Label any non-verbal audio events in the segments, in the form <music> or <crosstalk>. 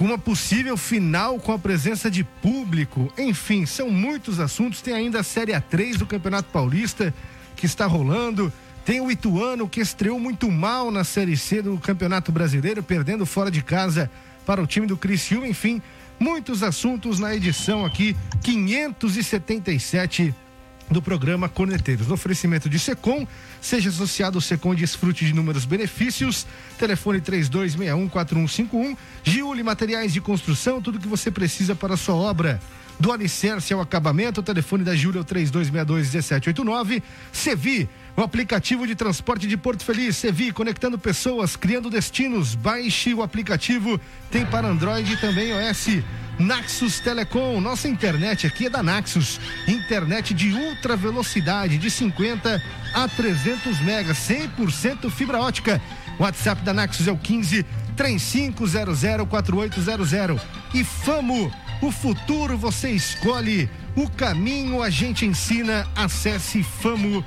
com uma possível final com a presença de público. Enfim, são muitos assuntos. Tem ainda a Série A3 do Campeonato Paulista que está rolando. Tem o Ituano que estreou muito mal na Série C do Campeonato Brasileiro, perdendo fora de casa para o time do Criciúma. Enfim, muitos assuntos na edição aqui 577 do programa Corneteiros. No oferecimento de Secom, seja associado ao Secom e desfrute de inúmeros benefícios. Telefone 32614151. Giuli Materiais de Construção, tudo que você precisa para a sua obra. Do alicerce ao acabamento, o telefone da Júlia é o 3262-1789. Sevi, o aplicativo de transporte de Porto Feliz. Sevi, conectando pessoas, criando destinos. Baixe o aplicativo, tem para Android e também OS. Naxos Telecom, nossa internet aqui é da Naxos. Internet de ultra velocidade, de 50 a 300 megas, 100% fibra ótica. WhatsApp da Naxos é o 15 3500 4800. E Famo, o futuro você escolhe, o caminho a gente ensina. Acesse famo.com.br.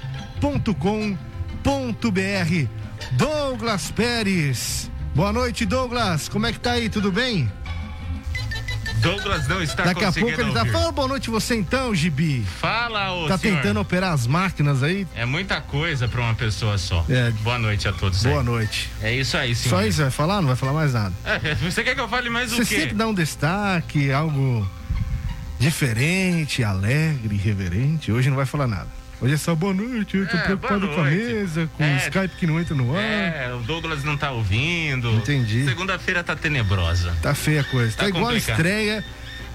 Douglas Pérez. Boa noite, Douglas. Como é que tá aí? Tudo bem? Douglas não está Daqui a pouco ele tá falando boa noite você então, Gibi. Fala, ô Tá senhor. tentando operar as máquinas aí? É muita coisa para uma pessoa só. É. Boa noite a todos. Boa aí. noite. É isso aí, senhor. Só isso vai falar? Não vai falar mais nada. É, você quer que eu fale mais Você o quê? sempre dá um destaque, algo diferente, alegre, irreverente. Hoje não vai falar nada. Hoje é só boa noite, eu tô É, preocupado com a mesa, com É. o Skype que não entra no ar. É, o Douglas não tá ouvindo. Entendi. Segunda-feira tá tenebrosa. Tá feia a coisa. Tá, Tá igual a estreia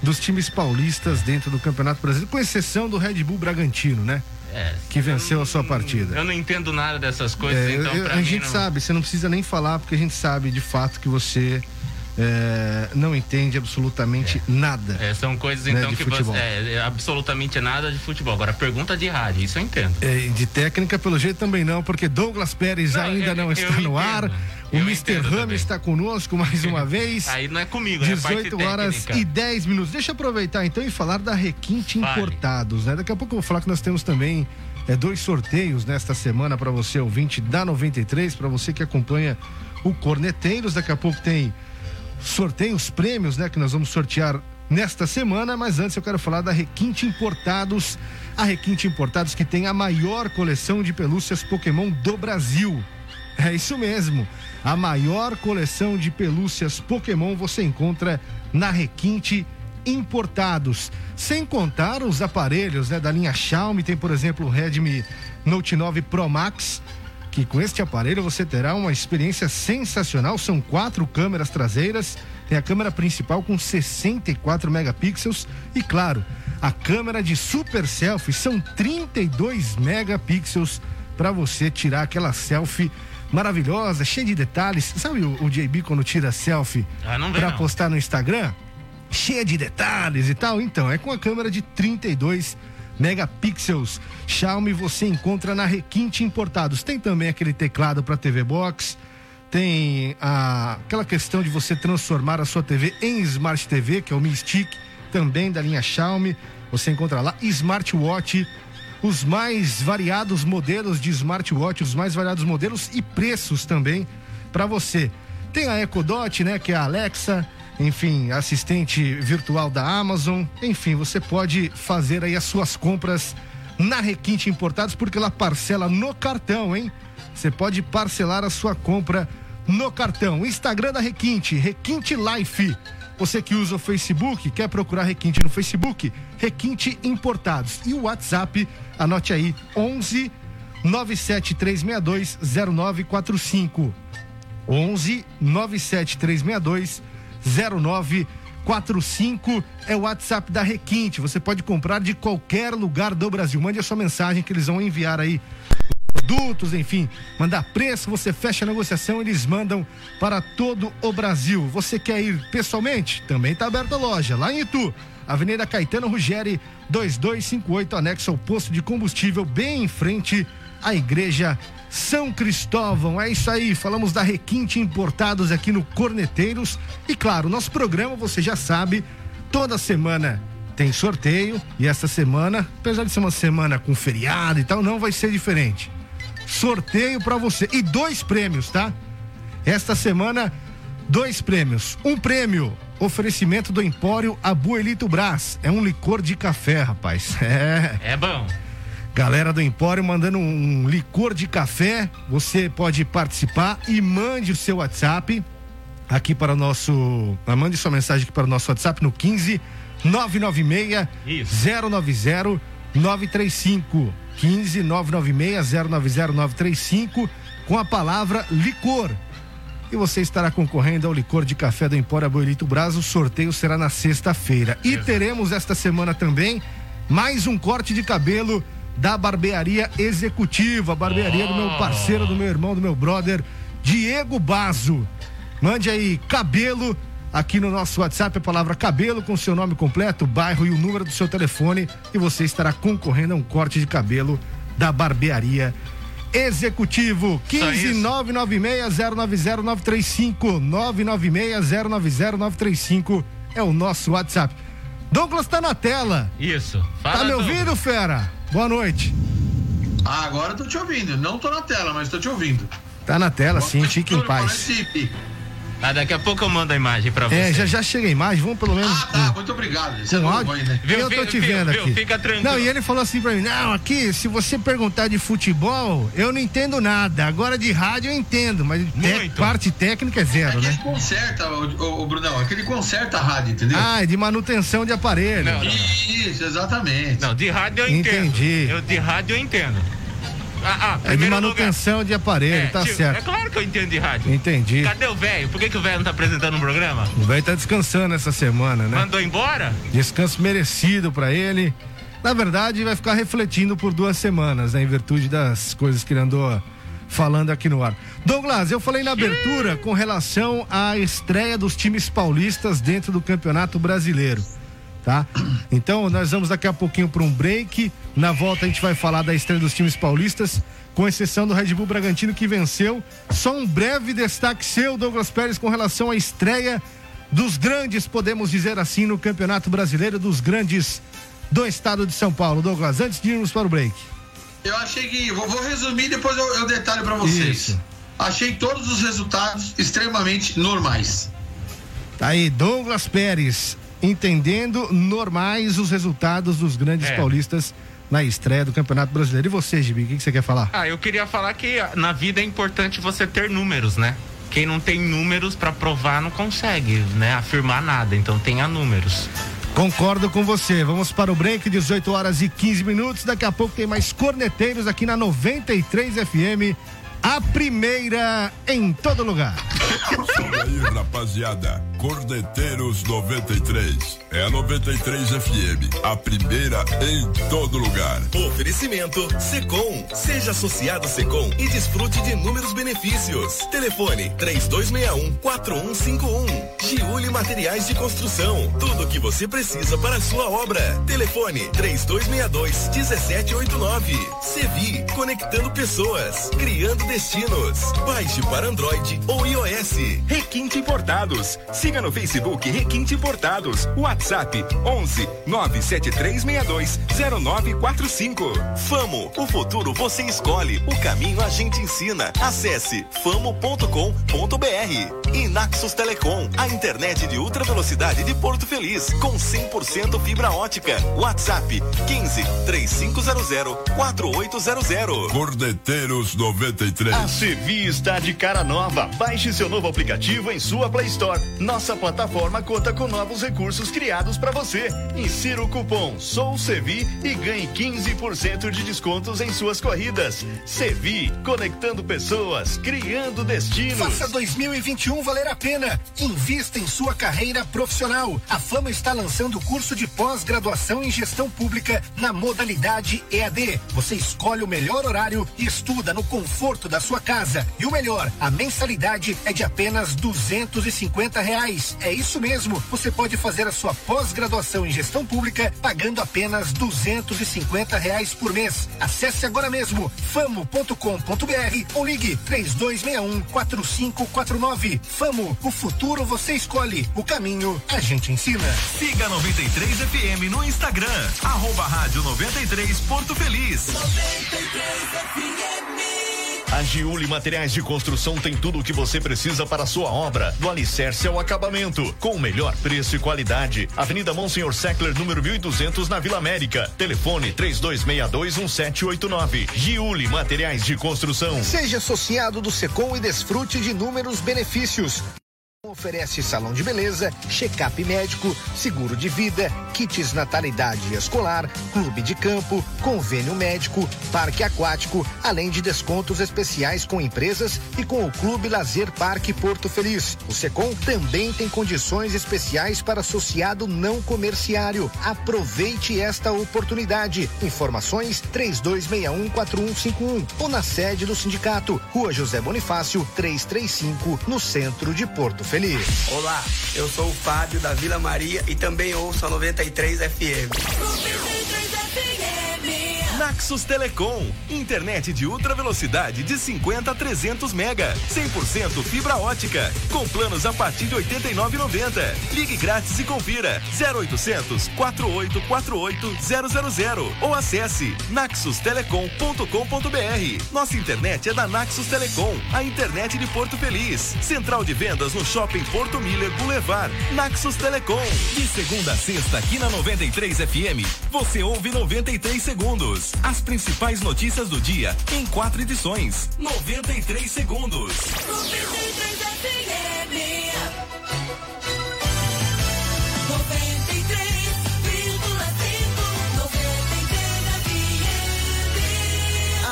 dos times paulistas dentro do Campeonato Brasileiro, com exceção do Red Bull Bragantino, né? É. Que venceu a sua partida. Eu não entendo nada dessas coisas, É, então eu- a gente não... sabe, você não precisa nem falar, porque a gente sabe de fato que você é, não entende absolutamente nada. É, são coisas Né, então de que futebol. você. É, é absolutamente nada de futebol. Agora, pergunta de rádio, isso eu entendo. É, de técnica, pelo jeito, também não, porque Douglas Pérez Não, ainda eu- não está no entendo. ar. O Eu Mr. Rami está conosco mais uma <laughs> vez. Aí não é comigo, é a parte 18 horas técnica. e 10 minutos. Deixa eu aproveitar então e falar da Requinte Fale. Importados, né? Daqui a pouco eu vou falar que nós temos também é, dois sorteios nesta semana para você, ouvinte da 93, para você que acompanha o Corneteiros. Daqui a pouco tem sorteios, prêmios, né? Que nós vamos sortear nesta semana, mas antes eu quero falar da Requinte Importados. A Requinte Importados que tem a maior coleção de pelúcias Pokémon do Brasil. É isso mesmo. A maior coleção de pelúcias Pokémon você encontra na Requinte Importados. Sem contar os aparelhos né, da linha Xiaomi, tem por exemplo o Redmi Note 9 Pro Max, que com este aparelho você terá uma experiência sensacional. São quatro câmeras traseiras, tem a câmera principal com 64 megapixels e, claro, a câmera de super selfie são 32 megapixels para você tirar aquela selfie maravilhosa, cheia de detalhes. Sabe o, o JB quando tira selfie Ah, para postar no Instagram? Cheia de detalhes e tal. Então, é com a câmera de 32 megapixels. Xiaomi você encontra na Requinte Importados. Tem também aquele teclado para TV Box. Tem a, aquela questão de você transformar a sua TV em Smart TV, que é o Mi Stick, também da linha Xiaomi. Você encontra lá Smartwatch, os mais variados modelos de smartwatch, os mais variados modelos e preços também para você. Tem a Echo Dot, né, que é a Alexa, enfim, assistente virtual da Amazon. Enfim, você pode fazer aí as suas compras na Requinte Importados porque ela parcela no cartão, hein? Você pode parcelar a sua compra no cartão. Instagram da Requinte, Requinte Life. Você que usa o Facebook, quer procurar Requinte no Facebook? Requinte Importados. E o WhatsApp, anote aí, 11 97362 0945. 11 97362 0945 é o WhatsApp da Requinte. Você pode comprar de qualquer lugar do Brasil. Mande a sua mensagem que eles vão enviar aí produtos, enfim, mandar preço, você fecha a negociação, eles mandam para todo o Brasil. Você quer ir pessoalmente? Também está aberta a loja, lá em Itu, Avenida Caetano Ruggeri, 2258, anexo ao posto de combustível, bem em frente à igreja São Cristóvão. É isso aí, falamos da Requinte Importados aqui no Corneteiros. E claro, nosso programa, você já sabe, toda semana tem sorteio e essa semana, apesar de ser uma semana com feriado e tal, não vai ser diferente. Sorteio para você e dois prêmios, tá? Esta semana dois prêmios. Um prêmio, oferecimento do Empório Abuelito Brás. É um licor de café, rapaz. <laughs> É. É bom. Galera do Empório mandando um licor de café. Você pode participar e mande o seu WhatsApp aqui para o nosso. ah, Mande sua mensagem aqui para o nosso WhatsApp no 15 996 Isso. 090 935. 15 996 090 935 com a palavra licor. E você estará concorrendo ao licor de café do Empório Abuelito Brás. O sorteio será na sexta-feira. E teremos esta semana também mais um corte de cabelo da barbearia executiva, barbearia do meu parceiro, do meu irmão, do meu brother, Diego Bazo. Mande aí cabelo aqui no nosso WhatsApp, a palavra cabelo com seu nome completo, bairro e o número do seu telefone e você estará concorrendo a um corte de cabelo da barbearia executivo. Só 15 isso? 996 090 935 996 090 935 é o nosso WhatsApp. Douglas tá na tela. Isso. Fala, Tá me Douglas. ouvindo, fera? Boa noite. Ah, agora eu tô te ouvindo. Não tô na tela, mas tô te ouvindo. Tá na tela, sim, fique em paz. Ah, daqui a pouco eu mando a imagem pra você. É, já já chega a imagem, vamos pelo menos Ah, tá. Muito obrigado. Isso é com novo áudio. né? Viu, eu tô te viu, vendo viu? aqui. Fica tranquilo. Não, e ele falou assim pra mim: não, aqui, se você perguntar de futebol, eu não entendo nada. Agora de rádio eu entendo, mas te- parte técnica é zero, É que né? ele conserta, o, o, o Brunão, é que ele conserta a rádio, entendeu? Ah, é de manutenção de aparelho. Não, não. Isso, exatamente. Não, de rádio eu entendo. Entendi. Eu, de rádio eu entendo. Ah, ah, É de manutenção de aparelho, lugar. É, tá tio, É certo. claro que eu entendo de rádio. Entendi. Cadê o velho? Por que, que o velho não tá apresentando um programa? O velho tá descansando essa semana, né? Mandou embora? Descanso merecido pra ele. Na verdade, vai ficar refletindo por duas semanas, né? Em virtude das coisas que ele andou falando aqui no ar. Douglas, eu falei na abertura com relação à estreia dos times paulistas dentro do Campeonato Brasileiro. Tá? Então, nós vamos daqui a pouquinho para um break. Na volta, a gente vai falar da estreia dos times paulistas, com exceção do Red Bull Bragantino que venceu. Só um breve destaque seu, Douglas Pérez, com relação à estreia dos grandes, podemos dizer assim, no Campeonato Brasileiro, dos grandes do estado de São Paulo. Douglas, antes de irmos para o break. Eu achei que. Vou, vou resumir depois eu, eu detalho pra vocês. Isso. Achei todos os resultados extremamente normais. Tá aí, Douglas Pérez, entendendo normais os resultados dos grandes É. paulistas na estreia do Campeonato Brasileiro. E você, Gibi, o que que você quer falar? Ah, eu queria falar que ah, na vida é importante você ter números, né? Quem não tem números pra provar não consegue, né? Afirmar nada. Então tenha números. Concordo com você. Vamos para o break, 18 horas e 15 minutos. Daqui a pouco tem mais corneteiros aqui na 93 FM. A primeira em todo lugar. E aí, rapaziada, Cordeteiros 93. É a 93 FM, a primeira em todo lugar. Oferecimento Secom. Seja associado Secom e desfrute de inúmeros benefícios. Telefone 3261-4151. Giuli Materiais de Construção. Tudo o que você precisa para a sua obra. Telefone 3262-1789. Sevi, conectando pessoas, criando destinos. Baixe para Android ou iOS. Requinte Importados. Siga no Facebook Requinte Importados. WhatsApp 11 97362 0945. Famo, o futuro você escolhe, o caminho a gente ensina. Acesse famo.com.br. E Naxos Telecom, a internet de ultra velocidade de Porto Feliz, com 100% fibra ótica. WhatsApp 15 3500 4800. Cordeteiros 93. A Sevi está de cara nova. Baixe seu novo aplicativo em sua Play Store. Nossa plataforma conta com novos recursos criados para você. Insira o cupom Sou Sevi e ganhe 15% de descontos em suas corridas. Sevi, conectando pessoas, criando destinos. Faça 2021 valer a pena. Invista em sua carreira profissional. A Fama está lançando o curso de pós-graduação em gestão pública na modalidade EAD. Você escolhe o melhor horário e estuda no conforto da sua casa. E o melhor, a mensalidade é de apenas duzentos e reais. É isso mesmo. Você pode fazer a sua pós-graduação em gestão pública pagando apenas duzentos e cinquenta reais por mês. Acesse agora mesmo famo.com.br ou ligue três dois um quatro cinco quatro nove. Famo, o futuro você escolhe, o caminho a gente ensina. Siga 93 FM no Instagram. Arroba Rádio 93 Porto Feliz. A Giuli Materiais de Construção tem tudo o que você precisa para a sua obra, do alicerce ao acabamento, com o melhor preço e qualidade. Avenida Monsenhor Seckler, número 1200, na Vila América. Telefone 32621789. Giuli Materiais de Construção. Seja associado do Secom e desfrute de inúmeros benefícios. Oferece salão de beleza, check-up médico, seguro de vida, kits natalidade escolar, clube de campo, convênio médico, parque aquático, além de descontos especiais com empresas e com o Clube Lazer Parque Porto Feliz. O Secom também tem condições especiais para associado não comerciário. Aproveite esta oportunidade. Informações 32614151 ou na sede do sindicato, Rua José Bonifácio, 335, no centro de Porto Feliz. Olá, eu sou o Fábio da Vila Maria e também ouço a 93 FM. Naxos Telecom, internet de ultra velocidade de 50 a 300 mega, 100% fibra ótica, com planos a partir de 89,90. Ligue grátis e confira 0800 4848 000 ou acesse naxustelecom.com.br. Nossa internet é da Naxos Telecom, a internet de Porto Feliz. Central de vendas no Shopping Porto Miller Boulevard. Naxos Telecom. De segunda a sexta aqui na 93 FM, você ouve 93 segundos. As principais notícias do dia em quatro edições. 93 segundos. 93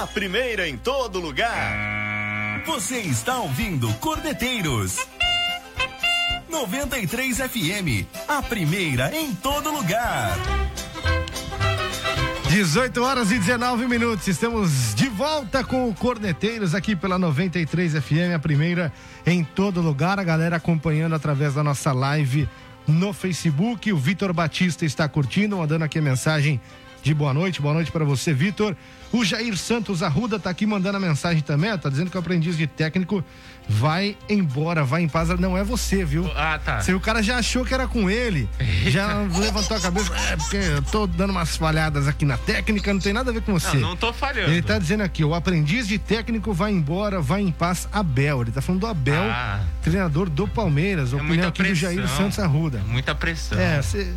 A primeira em todo lugar. Você está ouvindo Cordeteiros. 93 FM, a primeira em todo lugar. 18 horas e 19 minutos. Estamos de volta com o Corneteiros aqui pela 93 FM, a primeira em todo lugar. A galera acompanhando através da nossa live no Facebook. O Vitor Batista está curtindo, mandando aqui a mensagem de boa noite. Boa noite para você, Vitor. O Jair Santos Arruda tá aqui mandando a mensagem também, tá dizendo que o aprendiz de técnico vai embora, vai em paz. Não é você, viu? Ah, tá. Se o cara já achou que era com ele, <laughs> já levantou a cabeça, é porque eu tô dando umas falhadas aqui na técnica, não tem nada a ver com você. Não, não tô falhando. Ele tá dizendo aqui, o aprendiz de técnico vai embora, vai em paz, Abel. Ele tá falando do Abel, Ah. treinador do Palmeiras. É opinião aqui do Jair pressão. Santos Arruda. Muita pressão. É, você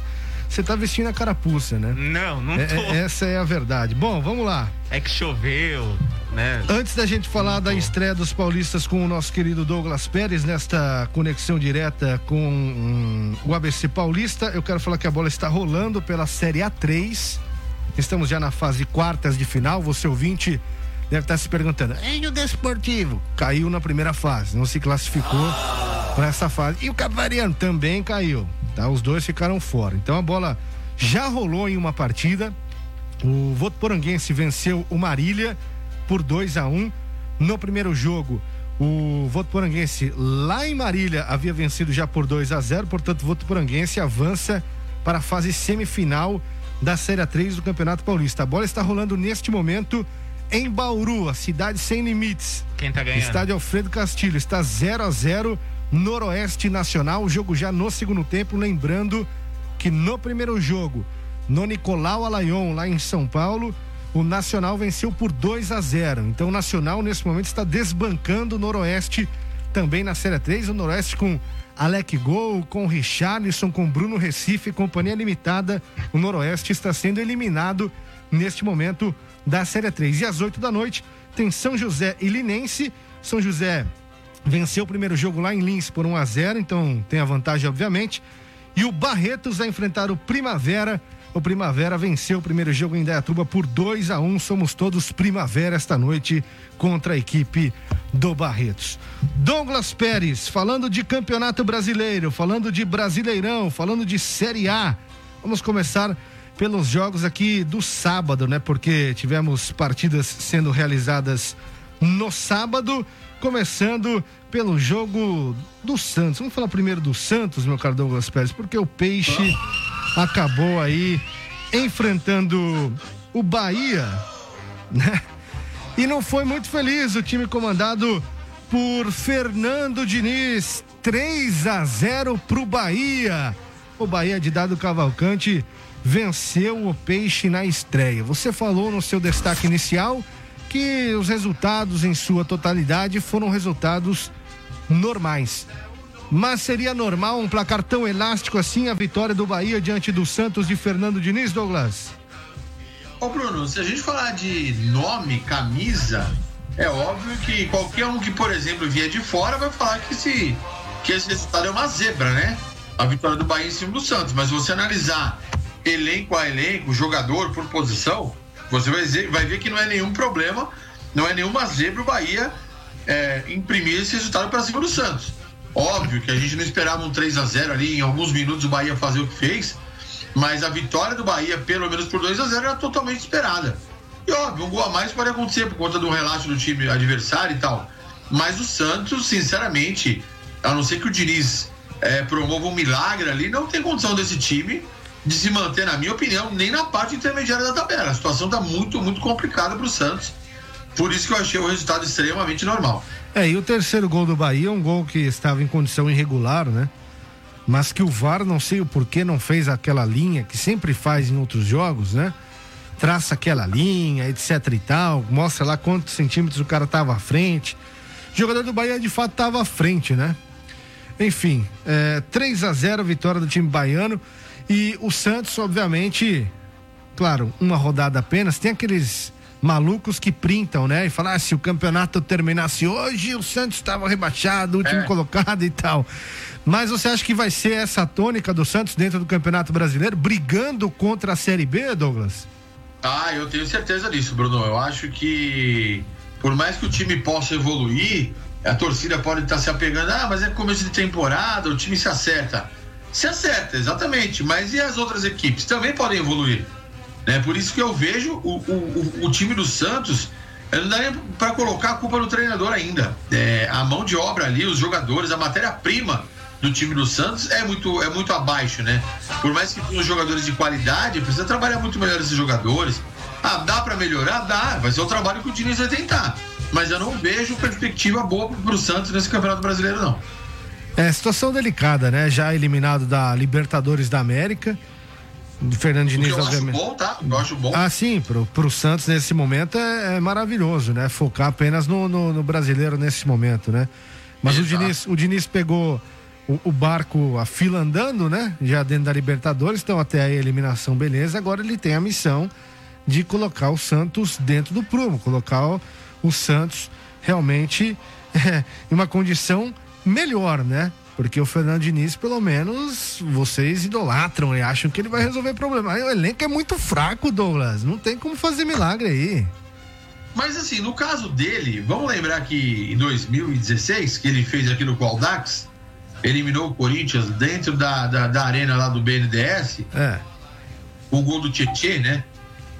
tá vestindo a carapuça, né? Não, não É- tô. é- essa é a verdade. Bom, vamos lá. É que choveu, né? Antes da gente falar da estreia dos paulistas com o nosso querido Douglas Pérez, nesta conexão direta com hum, o ABC Paulista, eu quero falar que a bola está rolando pela Série A3. Estamos já na fase quartas de final. Você ouvinte deve estar se perguntando: e o Desportivo? Caiu na primeira fase, não se classificou para essa fase. E o Cavariano também caiu. Tá? Os dois ficaram fora. Então a bola já rolou em uma partida. O Votuporanguense venceu o Marília por 2 a 1 No primeiro jogo, o Votuporanguense lá em Marília havia vencido já por 2 a 0 portanto, o Votuporanguense avança para a fase semifinal da Série 3 do Campeonato Paulista. A bola está rolando neste momento em Bauru, a cidade sem limites. Quem tá ganhando? Estádio Alfredo Castilho está 0 a 0 Noroeste Nacional, jogo já no segundo tempo, lembrando que no primeiro jogo, no Nicolau Alayon, lá em São Paulo, o Nacional venceu por 2 a 0. Então o Nacional nesse momento está desbancando o Noroeste também na Série 3, o Noroeste com Alec Gol, com Richarlison, com Bruno Recife, companhia limitada. O Noroeste está sendo eliminado neste momento da Série 3. E às 8 da noite tem São José e Linense. São José venceu o primeiro jogo lá em Lins por 1 a 0 então tem a vantagem, obviamente. E o Barretos vai enfrentar o Primavera. O Primavera venceu o primeiro jogo em Dayatuba por 2 a 1 Somos todos Primavera esta noite contra a equipe do Barretos. Douglas Pérez, falando de Campeonato Brasileiro, falando de Brasileirão, falando de Série A. Vamos começar pelos jogos aqui do sábado, né? Porque tivemos partidas sendo realizadas no sábado, começando pelo jogo do Santos. Vamos falar primeiro do Santos, meu caro Douglas Pérez, porque o Peixe acabou aí enfrentando o Bahia, né? E não foi muito feliz o time comandado por Fernando Diniz, 3 a 0 pro Bahia. O Bahia de Dado Cavalcante venceu o Peixe na estreia. Você falou no seu destaque inicial que os resultados em sua totalidade foram resultados normais. Mas seria normal um placar tão elástico assim a vitória do Bahia diante do Santos de Fernando Diniz, Douglas? Ô Bruno, se a gente falar de nome, camisa, é óbvio que qualquer um que, por exemplo, vier de fora vai falar que, esse, que esse resultado é uma zebra, né? A vitória do Bahia em cima do Santos. Mas você analisar elenco a elenco, jogador por posição, você vai, ver, vai ver que não é nenhum problema, não é nenhuma zebra o Bahia é, imprimir esse resultado para cima do Santos. Óbvio que a gente não esperava um 3 a 0 ali, em alguns minutos o Bahia fazer o que fez, mas a vitória do Bahia, pelo menos por 2 a 0 era totalmente esperada. E óbvio, um gol a mais pode acontecer por conta do relato do time adversário e tal. Mas o Santos, sinceramente, a não ser que o Diniz é, promova um milagre ali, não tem condição desse time de se manter, na minha opinião, nem na parte intermediária da tabela. A situação está muito, muito complicada para o Santos. Por isso que eu achei o resultado extremamente normal. É, e o terceiro gol do Bahia, um gol que estava em condição irregular, né? Mas que o VAR, não sei o porquê, não fez aquela linha que sempre faz em outros jogos, né? Traça aquela linha, etc e tal, mostra lá quantos centímetros o cara estava à frente. O jogador do Bahia de fato estava à frente, né? Enfim, é, 3 a 0 vitória do time baiano. E o Santos, obviamente, claro, uma rodada apenas, tem aqueles malucos que printam, né? E falar, ah, se o campeonato terminasse hoje, o Santos estava rebaixado, último é. colocado e tal. Mas você acha que vai ser essa tônica do Santos dentro do Campeonato Brasileiro, brigando contra a Série B, Douglas? Ah, eu tenho certeza disso, Bruno. Eu acho que, por mais que o time possa evoluir, a torcida pode estar se apegando, ah, mas é começo de temporada, o time se acerta. Se acerta, exatamente. Mas e as outras equipes? Também podem evoluir. Né? Por isso que eu vejo o, o, o, time do Santos, não dá nem para colocar a culpa no treinador ainda. É, a mão de obra ali, os jogadores, a matéria-prima do time do Santos é muito, é muito abaixo, né? Por mais que tenham jogadores de qualidade, precisa trabalhar muito melhor esses jogadores. Ah, dá para melhorar? Dá. Vai ser o trabalho que o Diniz vai tentar. Mas eu não vejo perspectiva boa para o Santos nesse Campeonato Brasileiro, não. É, situação delicada, né? Já eliminado da Libertadores da América Fernando Diniz, eu obviamente. Acho bom, tá? Eu acho bom. Ah, sim, pro, pro Santos nesse momento é, é maravilhoso, né? Focar apenas no, no, no, brasileiro nesse momento, né? Mas o Diniz, o Diniz pegou o, o, barco, a fila andando, né? Já dentro da Libertadores, então até a eliminação, beleza. Agora ele tem a missão de colocar o Santos dentro do prumo, colocar o, o Santos realmente é, <laughs> em uma condição melhor, né? Porque o Fernando Diniz, pelo menos, vocês idolatram e acham que ele vai resolver problema. O elenco é muito fraco, Douglas. Não tem como fazer milagre aí. Mas assim, no caso dele, vamos lembrar que em 2016, que ele fez aqui no Qualdax, eliminou o Corinthians dentro da, da, da arena lá do BNDS. É. O gol do Tietê, né?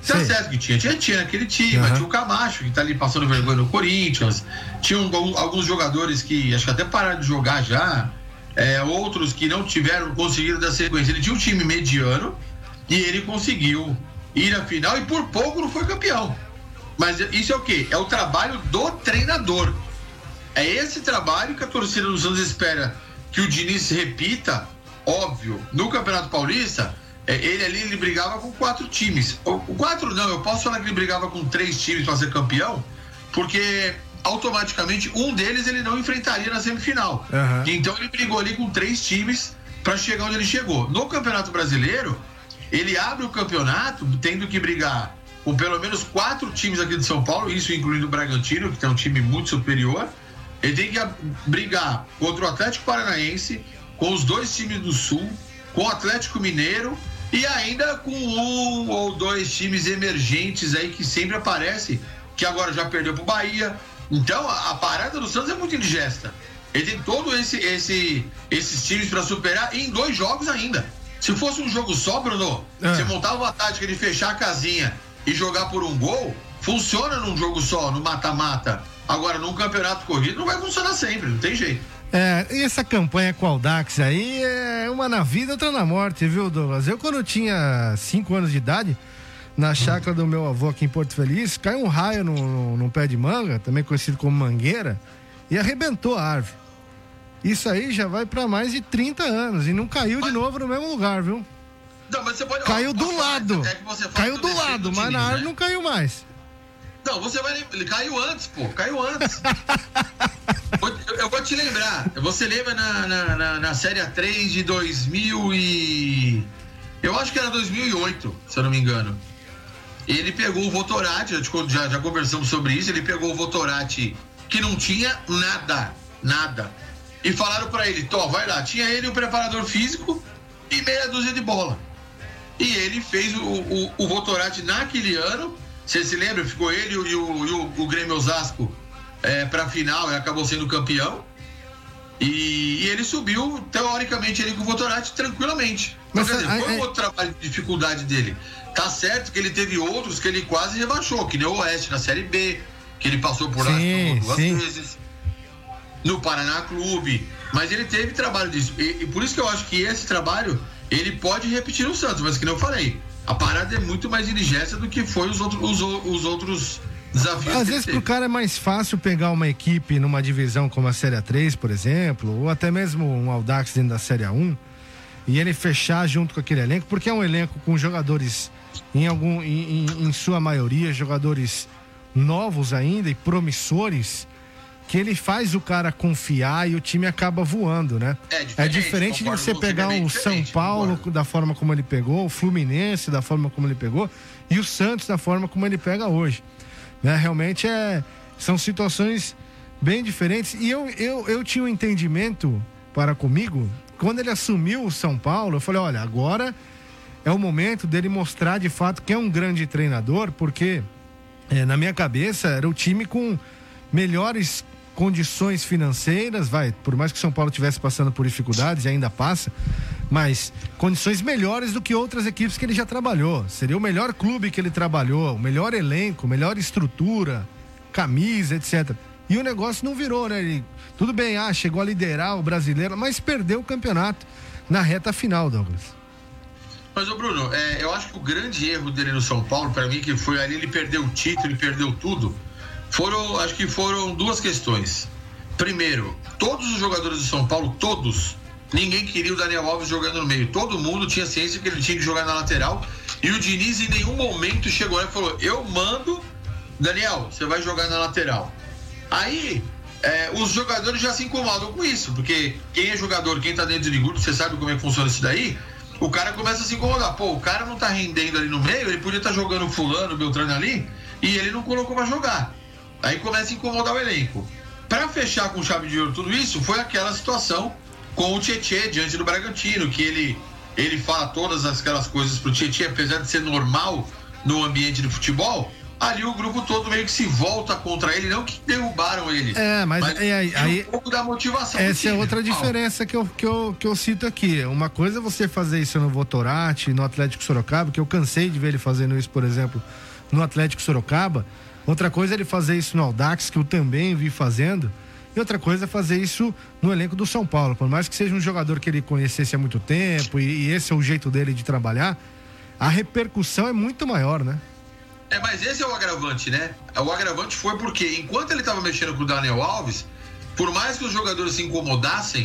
Tá Sim. certo que tinha, tinha, tinha naquele time, uhum. tinha o Camacho que tá ali passando vergonha no Corinthians, tinha um, alguns jogadores que acho que até pararam de jogar já é, outros que não tiveram, conseguiram dar sequência. Ele tinha um time mediano e ele conseguiu ir à final e por pouco não foi campeão. Mas isso é o que? É o trabalho do treinador. É esse trabalho que a torcida dos Santos espera que o Diniz repita, óbvio, no Campeonato Paulista. É, ele ali ele brigava com quatro times. O, quatro não, eu posso falar que ele brigava com três times para ser campeão, porque automaticamente um deles ele não enfrentaria na semifinal. Uhum. Então ele brigou ali com três times para chegar onde ele chegou. No Campeonato Brasileiro, ele abre o campeonato tendo que brigar com pelo menos quatro times aqui de São Paulo, isso incluindo o Bragantino, que tem um time muito superior. Ele tem que brigar contra o Atlético Paranaense, com os dois times do Sul, com o Atlético Mineiro e ainda com um ou dois times emergentes aí que sempre aparecem, que agora já perdeu para o Bahia, então, a, a parada do Santos é muito indigesta. Ele tem todos esse, esse, esses times para superar em dois jogos ainda. Se fosse um jogo só, Bruno, é. você montava uma tática de fechar a casinha e jogar por um gol, funciona num jogo só, no mata-mata. Agora, num campeonato corrido, não vai funcionar sempre, não tem jeito. É, e essa campanha com o Aldax aí é uma na vida, outra na morte, viu, Douglas? Eu, quando eu tinha 5 anos de idade, na chácara do meu avô aqui em Porto Feliz, caiu um raio num, num pé de manga, também conhecido como mangueira, e arrebentou a árvore. Isso aí já vai para mais de 30 anos e não caiu de novo no mesmo lugar, viu? Não, mas você pode... Caiu do lado. Caiu do lado, mas na árvore né? não caiu mais. Então, você vai. Ele caiu antes, pô. Caiu antes. <laughs> eu, vou te lembrar. Você lembra na, na, na, na Série A3 de 2000 e. Eu acho que era 2008, se eu não me engano. Ele pegou o Votorati, já, já conversamos sobre isso. Ele pegou o Votorati que não tinha nada, nada. E falaram para ele: Tó, vai lá. Tinha ele o preparador físico e meia dúzia de bola. E ele fez o, o, o Votorati naquele ano. Você se lembra? Ficou ele e o, e o, o Grêmio Osasco é, para a final e acabou sendo campeão. E, e, ele subiu, teoricamente, ele com o Votorati tranquilamente. Mas, quer dizer, foi um outro trabalho de dificuldade dele. Tá certo que ele teve outros que ele quase rebaixou, que nem o Oeste na Série B, que ele passou por lá duas sim. vezes. No Paraná Clube. Mas ele teve trabalho disso. E, e, por isso que eu acho que esse trabalho ele pode repetir o Santos, mas que não eu falei. A parada é muito mais indigesta do que foi os outros, os, os outros desafios. Às vezes pro cara é mais fácil pegar uma equipe numa divisão como a Série 3, por exemplo, ou até mesmo um Audax dentro da Série 1 e ele fechar junto com aquele elenco, porque é um elenco com jogadores em algum em, em, em sua maioria jogadores novos ainda e promissores que ele faz o cara confiar e o time acaba voando, né? É diferente, é diferente de você pegar o São Paulo concordo. da forma como ele pegou, o Fluminense da forma como ele pegou e o Santos da forma como ele pega hoje. Né? Realmente é, são situações bem diferentes. E eu, eu, eu tinha um entendimento para comigo, quando ele assumiu o São Paulo, eu falei: olha, agora é o momento dele mostrar de fato que é um grande treinador, porque é, na minha cabeça era o time com melhores condições financeiras, vai, por mais que o São Paulo estivesse passando por dificuldades e ainda passa, mas condições melhores do que outras equipes que ele já trabalhou. Seria o melhor clube que ele trabalhou, o melhor elenco, melhor estrutura, camisa, etc. E o negócio não virou, né? Ele, tudo bem, ah, chegou a liderar o brasileiro, mas perdeu o campeonato na reta final, Douglas. Mas, o Bruno, é, eu acho que o grande erro dele no São Paulo, para mim, que foi ali, ele perdeu o título, ele perdeu tudo, foram, acho que foram duas questões. Primeiro, todos os jogadores do São Paulo, todos, Ninguém queria o Daniel Alves jogando no meio. Todo mundo tinha ciência que ele tinha que jogar na lateral. E o Diniz em nenhum momento chegou lá e falou: Eu mando, Daniel, você vai jogar na lateral. Aí é, os jogadores já se incomodam com isso, porque quem é jogador, quem tá dentro de grupo, você sabe como é que funciona isso daí. O cara começa a se incomodar. Pô, o cara não tá rendendo ali no meio, ele podia estar tá jogando Fulano, Beltrano ali, e ele não colocou pra jogar. Aí começa a incomodar o elenco. Para fechar com chave de ouro tudo isso, foi aquela situação com o Tietê diante do Bragantino, que ele, ele fala todas aquelas coisas pro Tietê, apesar de ser normal no ambiente de futebol, ali o grupo todo meio que se volta contra ele, não que derrubaram ele. É, mas, mas é, aí, aí, um pouco da motivação. Essa é outra diferença que eu, que, eu, que eu cito aqui. Uma coisa é você fazer isso no Votorati, no Atlético Sorocaba, que eu cansei de ver ele fazendo isso, por exemplo, no Atlético Sorocaba. Outra coisa é ele fazer isso no Aldax, que eu também vi fazendo. E outra coisa é fazer isso no elenco do São Paulo. Por mais que seja um jogador que ele conhecesse há muito tempo e, e esse é o jeito dele de trabalhar, a repercussão é muito maior, né? É, mas esse é o agravante, né? O agravante foi porque enquanto ele estava mexendo com o Daniel Alves, por mais que os jogadores se incomodassem,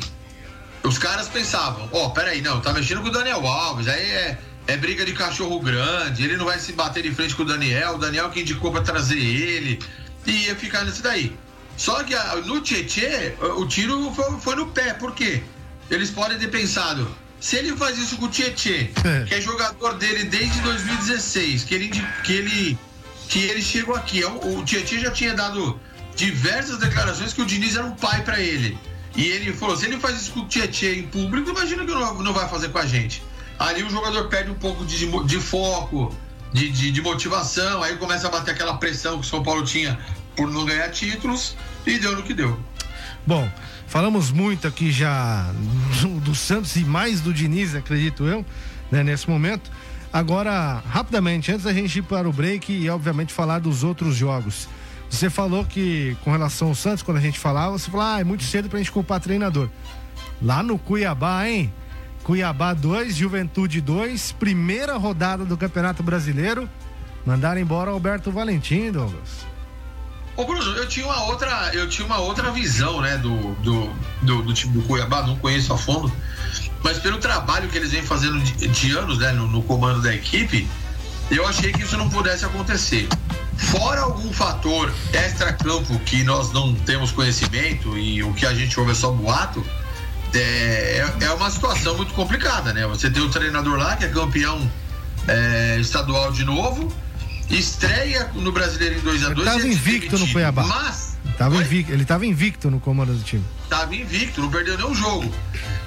os caras pensavam, ó, oh, peraí, não, tá mexendo com o Daniel Alves, aí é, é briga de cachorro grande, ele não vai se bater de frente com o Daniel, o Daniel que indicou para trazer ele, e ia ficar nisso daí. Só que a, no Tietê, o tiro foi, foi, no pé, por quê? Eles podem ter pensado, se ele faz isso com o Tietê, é. que é jogador dele desde 2016, que ele, que ele, que ele chegou aqui, é o, o Tietê já tinha dado diversas declarações que o Diniz era um pai para ele. E ele falou: se ele faz isso com o Tietê em público, imagina que não, não vai fazer com a gente. Ali o jogador perde um pouco de, de foco, de, de, de, motivação, aí começa a bater aquela pressão que o São Paulo tinha por não ganhar títulos e deu no que deu. Bom, falamos muito aqui já do, do Santos e mais do Diniz, acredito eu, né, nesse momento. Agora, rapidamente, antes da gente ir para o break e obviamente falar dos outros jogos. Você falou que com relação ao Santos, quando a gente falava, você falou, ah, é muito cedo pra gente culpar treinador. Lá no Cuiabá, hein? Cuiabá 2, Juventude 2, primeira rodada do Campeonato Brasileiro. Mandaram embora Alberto Valentim, Douglas. Ô Bruno, eu tinha uma outra, eu tinha uma outra visão, né, do, do, do, do time do Cuiabá, não conheço a fundo, mas pelo trabalho que eles vêm fazendo de, de anos, né, no, no, comando da equipe, eu achei que isso não pudesse acontecer. Fora algum fator extra-campo que nós não temos conhecimento e o que a gente ouve é só boato, é, é uma situação muito complicada, né? Você tem um treinador lá que é campeão é, estadual de novo, estreia no Brasileiro em 2x2. Ele estava invicto no Cuiabá. Mas. Tava invicto, ele estava invicto no comando do time. Estava invicto, não perdeu nenhum jogo.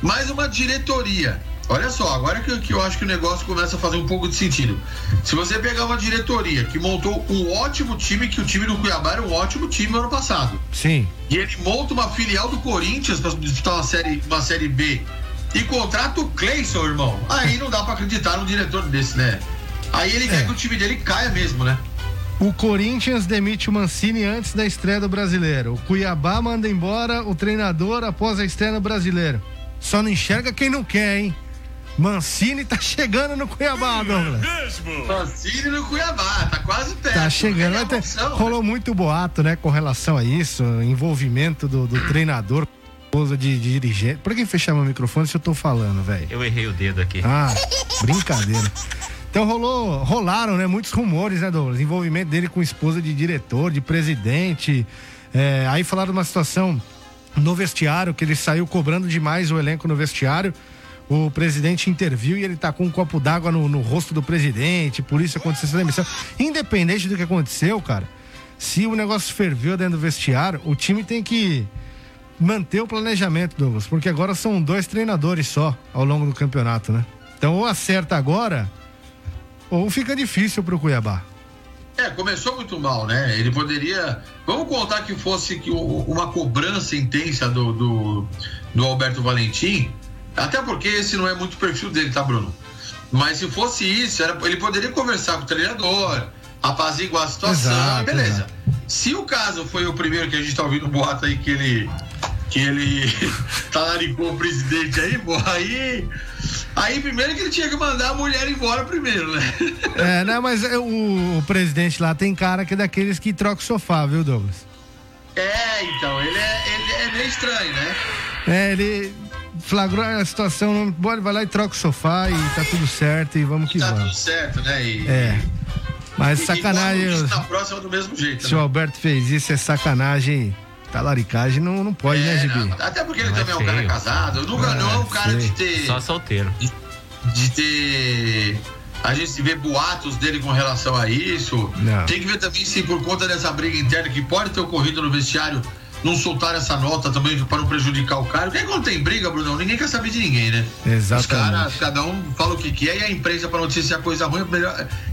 Mas uma diretoria Olha só, agora que, que, eu acho que o negócio começa a fazer um pouco de sentido. Se você pegar uma diretoria que montou um ótimo time, que o time do Cuiabá era um ótimo time no ano passado. Sim. E ele monta uma filial do Corinthians para disputar uma série, uma série B e contrata o Cleison, irmão. Aí não dá para acreditar num diretor desse, né? Aí ele é. quer que o time dele caia mesmo, né? O Corinthians demite o Mancini antes da estreia do brasileiro. O Cuiabá manda embora o treinador após a estreia no brasileiro. Só não enxerga quem não quer, hein? Mancini tá chegando no Cuiabá, Douglas. Mancini no Cuiabá, tá quase perto. Tá chegando. É rolou né? muito boato, né, com relação a isso, envolvimento do, do treinador, esposa de, de, dirigente. Por que fechar meu microfone se eu tô falando, velho? Eu errei o dedo aqui. Ah, brincadeira. Então rolou, rolaram, né, muitos rumores, né, Douglas? Envolvimento dele com esposa de diretor, de presidente. É, aí falaram uma situação no vestiário, que ele saiu cobrando demais o elenco no vestiário o presidente interviu e ele tá com um copo d'água no, no, rosto do presidente, por isso aconteceu essa demissão. Independente do que aconteceu, cara, se o negócio ferveu dentro do vestiário, o time tem que manter o planejamento, Douglas, porque agora são dois treinadores só ao longo do campeonato, né? Então ou acerta agora, ou fica difícil pro Cuiabá. É, começou muito mal, né? Ele poderia. Vamos contar que fosse uma cobrança intensa do, do, do Alberto Valentim até porque esse não é muito o perfil dele, tá, Bruno? Mas se fosse isso, era, ele poderia conversar com o treinador, apaziguar a situação, exato, beleza. Exato. Se o caso foi o primeiro que a gente tá ouvindo boato aí que ele que ele <laughs> talaricou o presidente aí, pô, aí aí primeiro que ele tinha que mandar a mulher embora primeiro, né? É, né, mas o, o presidente lá tem cara que é daqueles que troca o sofá, viu, Douglas? É, então, ele é, ele é meio estranho, né? É, ele flagrou a situação, bora, vai lá e troca o sofá e tá tudo certo e vamos que tá vamos. Tá tudo certo, né? E, é. Mas e, sacanagem. E na próxima do mesmo jeito. Se né? o Alberto fez isso, é sacanagem. Talaricagem não, não pode, né, é, né, Gibi? Não, até porque ele não é também é, um cara casado. Nunca não é um cara de ter. Só solteiro. De, de ter. A gente vê boatos dele com relação a isso. Não. Tem que ver também se por conta dessa briga interna que pode ter ocorrido no vestiário não soltar essa nota também para não prejudicar o cara. Porque quando tem briga, Bruno, ninguém quer saber de ninguém, né? Exatamente. Os caras, cada um fala o que quer e a imprensa para noticiar coisa ruim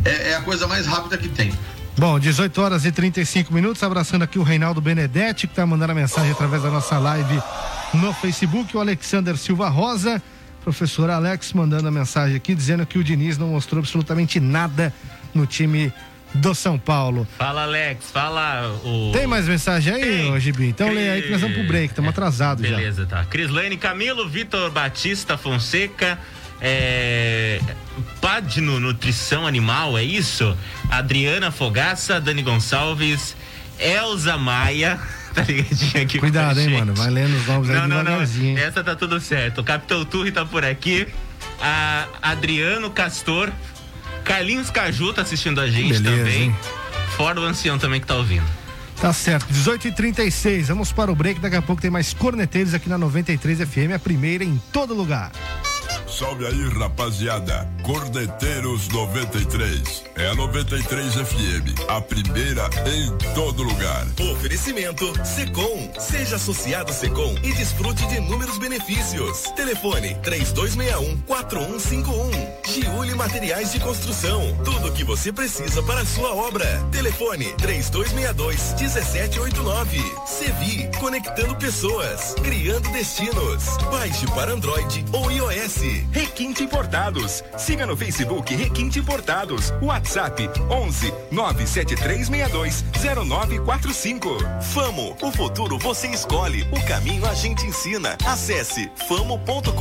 é, é a coisa mais rápida que tem. Bom, 18 horas e 35 minutos, abraçando aqui o Reinaldo Benedetti, que está mandando a mensagem através da nossa live no Facebook, o Alexander Silva Rosa, professor Alex mandando a mensagem aqui, dizendo que o Diniz não mostrou absolutamente nada no time do São Paulo. Fala, Alex. Fala o. Tem mais mensagem aí, Gibi? Então Cri... lê aí que nós vamos pro break, estamos é, atrasados já. Beleza, tá. Crislane Camilo, Vitor Batista Fonseca. É, Padno Nutrição Animal, é isso? Adriana Fogaça, Dani Gonçalves, Elza Maia, <laughs> tá ligadinho aqui Cuidado, hein, mano, vai lendo os nomes não, aí não, devagarzinho. Não, essa tá tudo certo. O Capitão Turri tá por aqui, a Adriano Castor, Carlinhos Caju tá assistindo a gente Beleza, também. Hein? Fora o ancião também que tá ouvindo. Tá certo, 18h36, vamos para o break. Daqui a pouco tem mais corneteiros aqui na 93 FM, a primeira em todo lugar. Salve aí, rapaziada. Cordeteiros 93. É a 93 FM, a primeira em todo lugar. Oferecimento Secom. Seja associado Secom e desfrute de inúmeros benefícios. Telefone 3261 4151. Giuli Materiais de Construção. Tudo o que você precisa para a sua obra. Telefone 3262 1789. Sevi, conectando pessoas, criando destinos. Baixe para Android ou iOS. Requinte Importados. Siga no Facebook Requinte Importados. WhatsApp 11 97362 0945. Famo, o futuro você escolhe, o caminho a gente ensina. Acesse famo.com.br.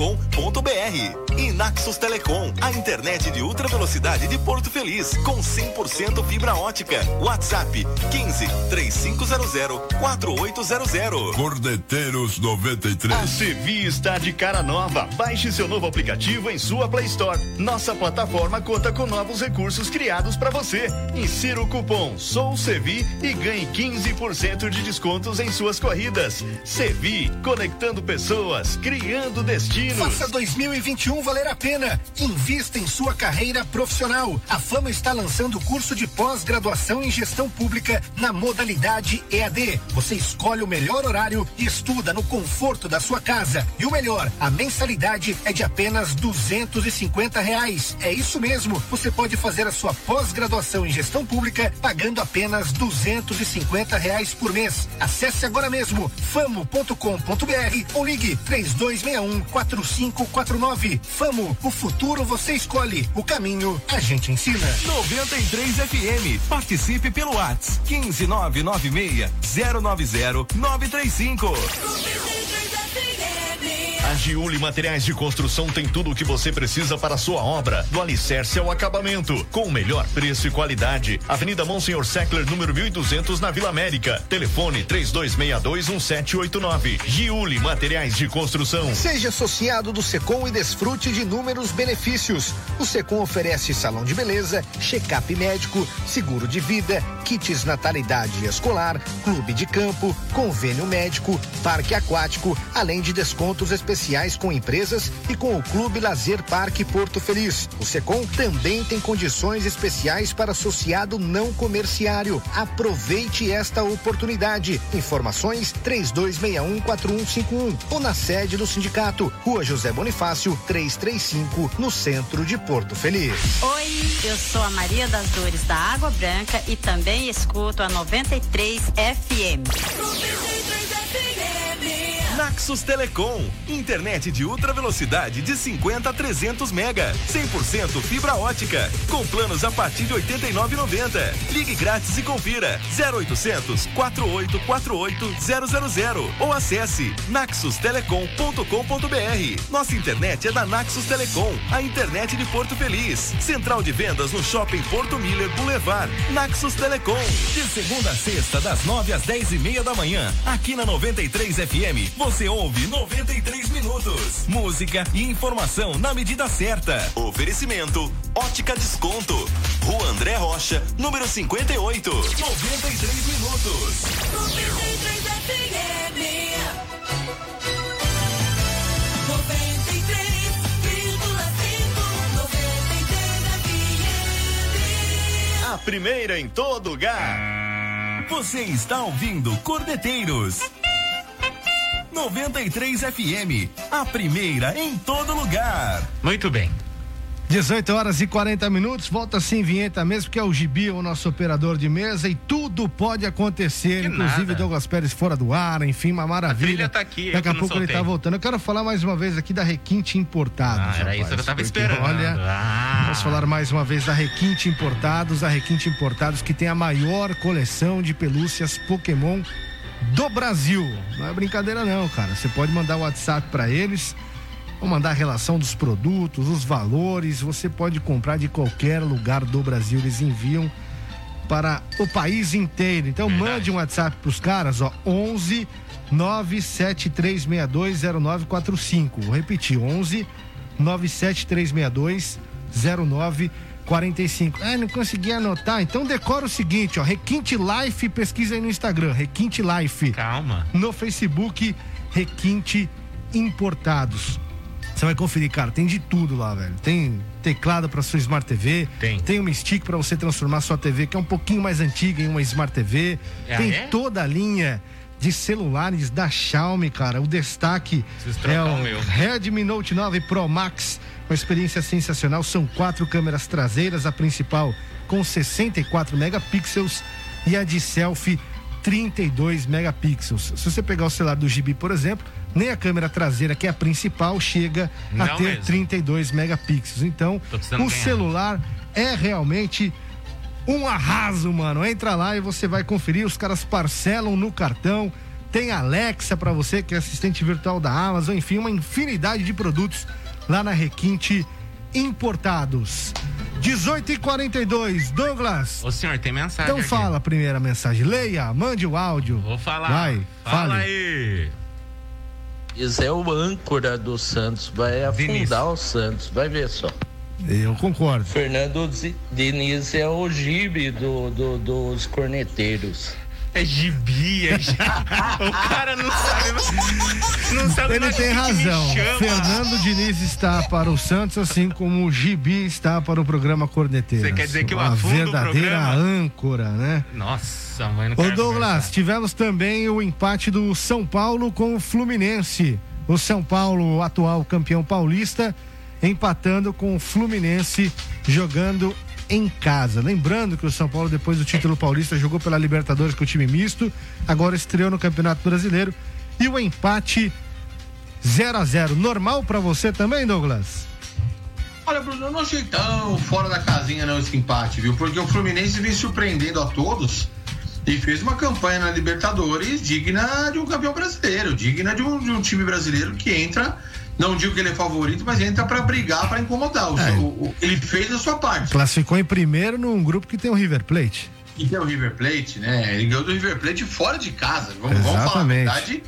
E Naxos Telecom, a internet de ultra velocidade de Porto Feliz, com 100% fibra ótica. WhatsApp 15 3500 4800. Cordeteiros 93. A Sevi está de cara nova. Baixe seu novo aplicativo aplicativo em sua Play Store. Nossa plataforma conta com novos recursos criados para você. Insira o cupom SOUCEVI e ganhe 15% de descontos em suas corridas. Sevi, conectando pessoas, criando destinos. Faça 2021 valer a pena. Invista em sua carreira profissional. A Fama está lançando o curso de pós-graduação em gestão pública na modalidade EAD. Você escolhe o melhor horário e estuda no conforto da sua casa. E o melhor, a mensalidade é de apenas duzentos e cinquenta reais. É isso mesmo. Você pode fazer a sua pós-graduação em gestão pública pagando apenas duzentos e cinquenta reais por mês. Acesse agora mesmo famo.com.br ou ligue três dois meia um quatro cinco quatro nove. Famo, o futuro você escolhe, o caminho a gente ensina. 93 FM. Participe pelo WhatsApp 15996 090 935. Giuli Materiais de Construção tem tudo o que você precisa para a sua obra, do alicerce ao acabamento, com o melhor preço e qualidade. Avenida Monsenhor Seckler, número 1200, na Vila América. Telefone 32621789. Giuli Materiais de Construção. Seja associado do Secom e desfrute de inúmeros benefícios. O Secom oferece salão de beleza, check-up médico, seguro de vida, kits natalidade escolar, clube de campo, convênio médico, parque aquático, além de descontos especiais com empresas e com o Clube Lazer Parque Porto Feliz. O Secom também tem condições especiais para associado não comerciário. Aproveite esta oportunidade. Informações 32614151 ou na sede do sindicato, Rua José Bonifácio, 335, no centro de Porto Feliz. Oi, eu sou a Maria das Dores da Água Branca e também escuto a 93 FM. Naxos Telecom, internet de ultra velocidade de 50 a 300 mega, 100% fibra ótica, com planos a partir de 89,90. Ligue grátis e confira 0800 4848 000 ou acesse naxustelecom.com.br. Nossa internet é da Naxos Telecom, a internet de Porto Feliz. Central de vendas no Shopping Porto Miller Boulevard. Naxos Telecom. De segunda a sexta, das 9 às 10 e meia da manhã, aqui na 93 FM. Você ouve 93 minutos. Música e informação na medida certa. Oferecimento: Ótica Desconto. Rua André Rocha, número 58. 93 minutos. 93 A primeira em todo lugar. Você está ouvindo Cordeteiros. 93 FM, a primeira em todo lugar. Muito bem. 18 horas e 40 minutos, volta sem vinheta mesmo, que é o Gibi, o nosso operador de mesa, e tudo pode acontecer, Que inclusive nada. Douglas Pérez fora do ar, enfim, uma maravilha. trilha tá aqui, Daqui que a não pouco ele tá voltando. Eu quero falar mais uma vez aqui da Requinte Importados. Ah, era rapaz, isso que eu tava porque, esperando. Olha, Ah. vamos falar mais uma vez da Requinte Importados, a Requinte Importados que tem a maior coleção de pelúcias Pokémon do Brasil. Não é brincadeira não, cara. Você pode mandar o WhatsApp para eles, ou mandar a relação dos produtos, os valores. Você pode comprar de qualquer lugar do Brasil. Eles enviam para o país inteiro. Então mande um WhatsApp pros caras, ó, 11 973620945. Vou repetir, 11 97362 0945. Ah, não consegui anotar. Então decora o seguinte, ó, Requinte Life, pesquisa aí no Instagram, Requinte Life. Calma. No Facebook, Requinte Importados. Você vai conferir, cara, tem de tudo lá, velho. Tem teclado para sua Smart TV, Tem. tem uma stick para você transformar sua TV que é um pouquinho mais antiga em uma Smart TV. Ah, tem é? toda a linha de celulares da Xiaomi, cara. O destaque é o o. Redmi Note 9 Pro Max, uma experiência sensacional. São quatro câmeras traseiras, a principal com 64 megapixels e a de selfie 32 megapixels. Se você pegar o celular do Gibi, por exemplo, nem a câmera traseira, que é a principal, chega a Não ter mesmo. 32 megapixels. Então, o celular é realmente um arraso, mano. Entra lá e você vai conferir. Os caras parcelam no cartão. Tem Alexa pra você, que é assistente virtual da Amazon. Enfim, uma infinidade de produtos lá na Requinte Importados. 18 e 42 Douglas. Ô senhor, tem mensagem. Então aqui. fala a primeira mensagem. Leia, mande o áudio. Vou falar. Vai, Fala fale. aí. Diniz é o âncora do Santos, vai afundar o Santos, vai ver só. Eu concordo. Fernando Diniz é o gibe do, do, dos corneteiros. É gibi, é gibi. o cara não sabe. Não sabe Ele tem razão. Fernando Diniz está para o Santos, assim como o gibi está para o programa Corneteiro. Você quer dizer que o A verdadeira âncora, né? Nossa, mãe, não Ô Douglas, tivemos também o empate do São Paulo com o Fluminense. O São Paulo, atual campeão paulista, empatando com o Fluminense, jogando em casa. Lembrando que o São Paulo, depois do título paulista, jogou pela Libertadores com o time misto, agora estreou no Campeonato Brasileiro. E o empate 0 a 0 Normal para você também, Douglas? Olha, Bruno, eu não achei tão fora da casinha não esse empate, viu? Porque o Fluminense vem surpreendendo a todos e fez uma campanha na Libertadores digna de um campeão brasileiro, digna de um, de um time brasileiro que entra não digo que ele é favorito, mas entra para brigar, para incomodar. O, é. o, o, ele fez a sua parte. Classificou em primeiro num grupo que tem o River Plate. E tem o River Plate, né? Ele ganhou do River Plate fora de casa. Vamos, vamos falar a verdade,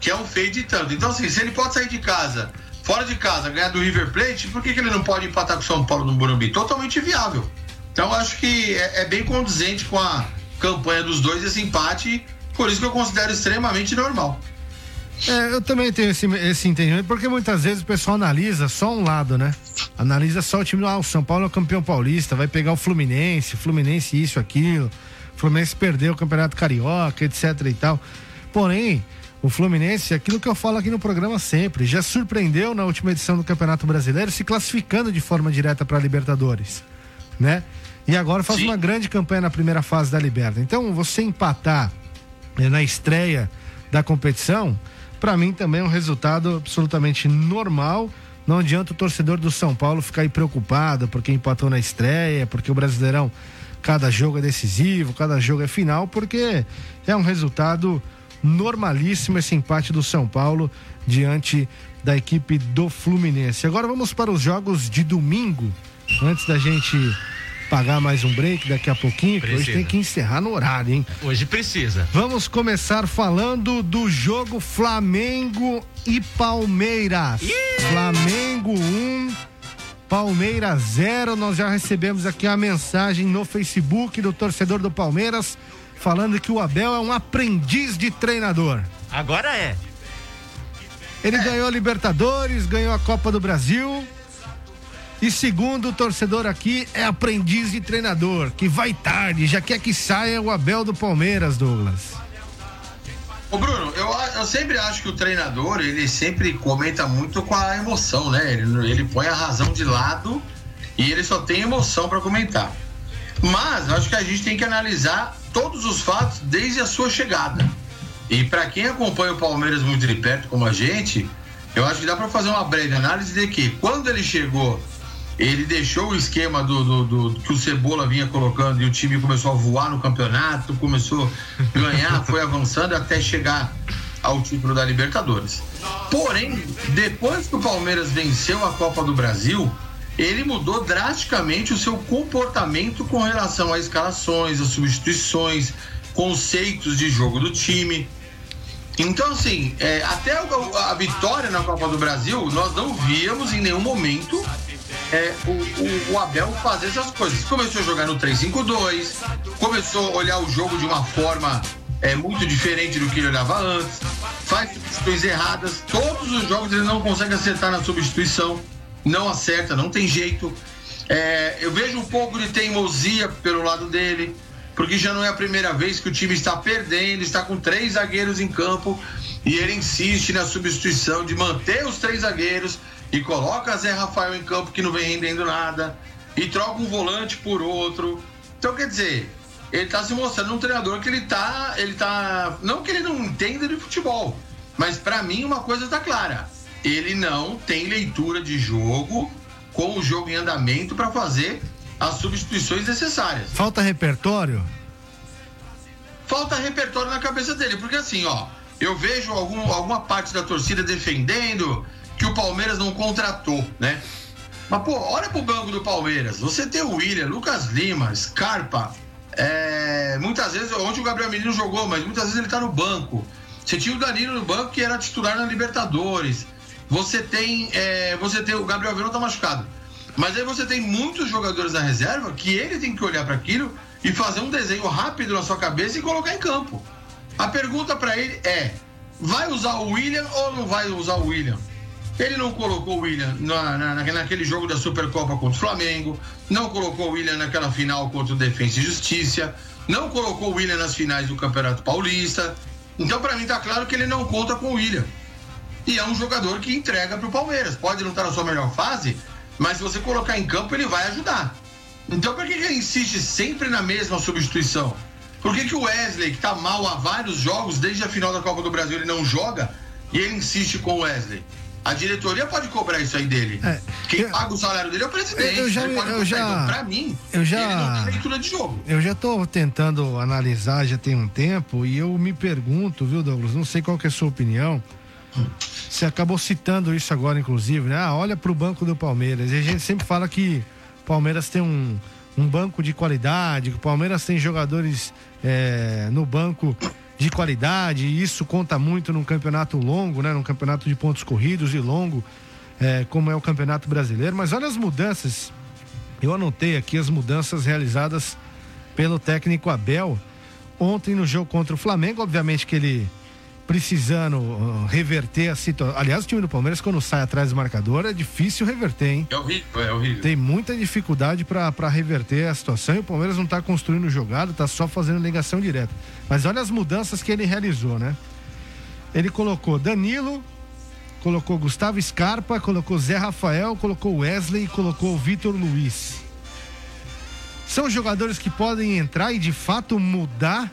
que é um feio de tanto. Então, assim, se ele pode sair de casa, fora de casa, ganhar do River Plate, por que, que ele não pode empatar com o São Paulo no Burumbi? Totalmente viável. Então, acho que é, é bem condizente com a campanha dos dois esse empate. Por isso que eu considero extremamente normal. É, eu também tenho esse, esse entendimento, porque muitas vezes o pessoal analisa só um lado, né? Analisa só o time, ah, o São Paulo é o campeão paulista, vai pegar o Fluminense, Fluminense isso, aquilo, Fluminense perdeu o Campeonato Carioca, etc e tal. Porém, o Fluminense, aquilo que eu falo aqui no programa sempre, já surpreendeu na última edição do Campeonato Brasileiro, se classificando de forma direta para a Libertadores, né? E agora faz Sim. uma grande campanha na primeira fase da Libertadores. Então, você empatar né, na estreia da competição, para mim também é um resultado absolutamente normal. Não adianta o torcedor do São Paulo ficar aí preocupado porque empatou na estreia, porque o Brasileirão, cada jogo é decisivo, cada jogo é final, porque é um resultado normalíssimo esse empate do São Paulo diante da equipe do Fluminense. Agora vamos para os jogos de domingo, antes da gente pagar mais um break daqui a pouquinho, que hoje tem que encerrar no horário, hein? Hoje precisa. Vamos começar falando do jogo Flamengo e Palmeiras. Flamengo 1, um, Palmeiras 0. Nós já recebemos aqui a mensagem no Facebook do torcedor do Palmeiras falando que o Abel é um aprendiz de treinador. Agora é. Ele é. ganhou a Libertadores, ganhou a Copa do Brasil e segundo o torcedor aqui, é aprendiz de treinador, que vai tarde, já quer que saia o Abel do Palmeiras, Douglas. Ô Bruno, eu, eu sempre acho que o treinador, ele sempre comenta muito com a emoção, né? Ele, ele põe a razão de lado e ele só tem emoção para comentar. Mas eu acho que a gente tem que analisar todos os fatos desde a sua chegada. E para quem acompanha o Palmeiras muito de perto, como a gente, eu acho que dá para fazer uma breve análise de que quando ele chegou ele deixou o esquema do, do, do, que o Cebola vinha colocando e o time começou a voar no campeonato, começou a ganhar, foi avançando até chegar ao título da Libertadores. Porém, depois que o Palmeiras venceu a Copa do Brasil, ele mudou drasticamente o seu comportamento com relação a escalações, as substituições, conceitos de jogo do time. Então, assim, é, até a, a vitória na Copa do Brasil, nós não víamos em nenhum momento é, o, o, o, Abel fazer essas coisas. Começou a jogar no 3-5-2, começou a olhar o jogo de uma forma é, muito diferente do que ele olhava antes, faz substituições erradas. Todos os jogos ele não consegue acertar na substituição, não acerta, não tem jeito. É, eu vejo um pouco de teimosia pelo lado dele, porque já não é a primeira vez que o time está perdendo, está com três zagueiros em campo e ele insiste na substituição de manter os três zagueiros e coloca Zé Rafael em campo que não vem rendendo nada e troca um volante por outro. Então, quer dizer, ele está se mostrando um treinador que ele tá, ele tá, não que ele não entenda de futebol, mas para mim uma coisa está clara, ele não tem leitura de jogo com o jogo em andamento para fazer as substituições necessárias. Falta repertório? Falta repertório na cabeça dele, porque assim, ó, eu vejo algum, alguma parte da torcida defendendo que o Palmeiras não contratou, né? Mas, pô, olha pro banco do Palmeiras. Você tem o William, Lucas Lima, Scarpa. É, muitas vezes, ontem o Gabriel Menino jogou, mas muitas vezes ele tá no banco. Você tinha o Danilo no banco que era titular na Libertadores. Você tem, é, você tem o Gabriel Verão tá machucado. Mas aí você tem muitos jogadores na reserva que ele tem que olhar para aquilo e fazer um desenho rápido na sua cabeça e colocar em campo. A pergunta para ele é: vai usar o William ou não vai usar o William? Ele não colocou o William na, na, naquele jogo da Supercopa contra o Flamengo, não colocou o William naquela final contra o Defensa e Justiça, não colocou o William nas finais do Campeonato Paulista. Então, para mim, tá claro que ele não conta com o William. E é um jogador que entrega para o Palmeiras. Pode não estar na sua melhor fase, mas se você colocar em campo, ele vai ajudar. Então, por que ele insiste sempre na mesma substituição? Por que, que o Wesley, que está mal há vários jogos, desde a final da Copa do Brasil, ele não joga e ele insiste com o Wesley? A diretoria pode cobrar isso aí dele. É, Quem eu, paga o salário dele é o presidente. Eu já, eu já, então, pra mim, eu já, ele não tem leitura de jogo. Eu já tô tentando analisar já tem um tempo e eu me pergunto, viu, Douglas? Não sei qual que é a sua opinião. Você acabou citando isso agora, inclusive, né? Ah, olha pro banco do Palmeiras. E a gente sempre fala que o Palmeiras tem um, um banco de qualidade, que o Palmeiras tem jogadores é, no banco de qualidade, e isso conta muito num campeonato longo, né? Num campeonato de pontos corridos e longo, é, como é o Campeonato Brasileiro. Mas olha as mudanças. Eu anotei aqui as mudanças realizadas pelo técnico Abel ontem no jogo contra o Flamengo. Obviamente que ele precisando uh, reverter a situação. Aliás, o time do Palmeiras, quando sai atrás do marcador, é difícil reverter, hein? É horrível, é horrível. Tem muita dificuldade para reverter a situação e o Palmeiras não está construindo jogada, está só fazendo ligação direta. Mas olha as mudanças que ele realizou, né? Ele colocou Danilo, colocou Gustavo Scarpa, colocou Zé Rafael, colocou Wesley e colocou Vitor Luiz. São jogadores que podem entrar e de fato mudar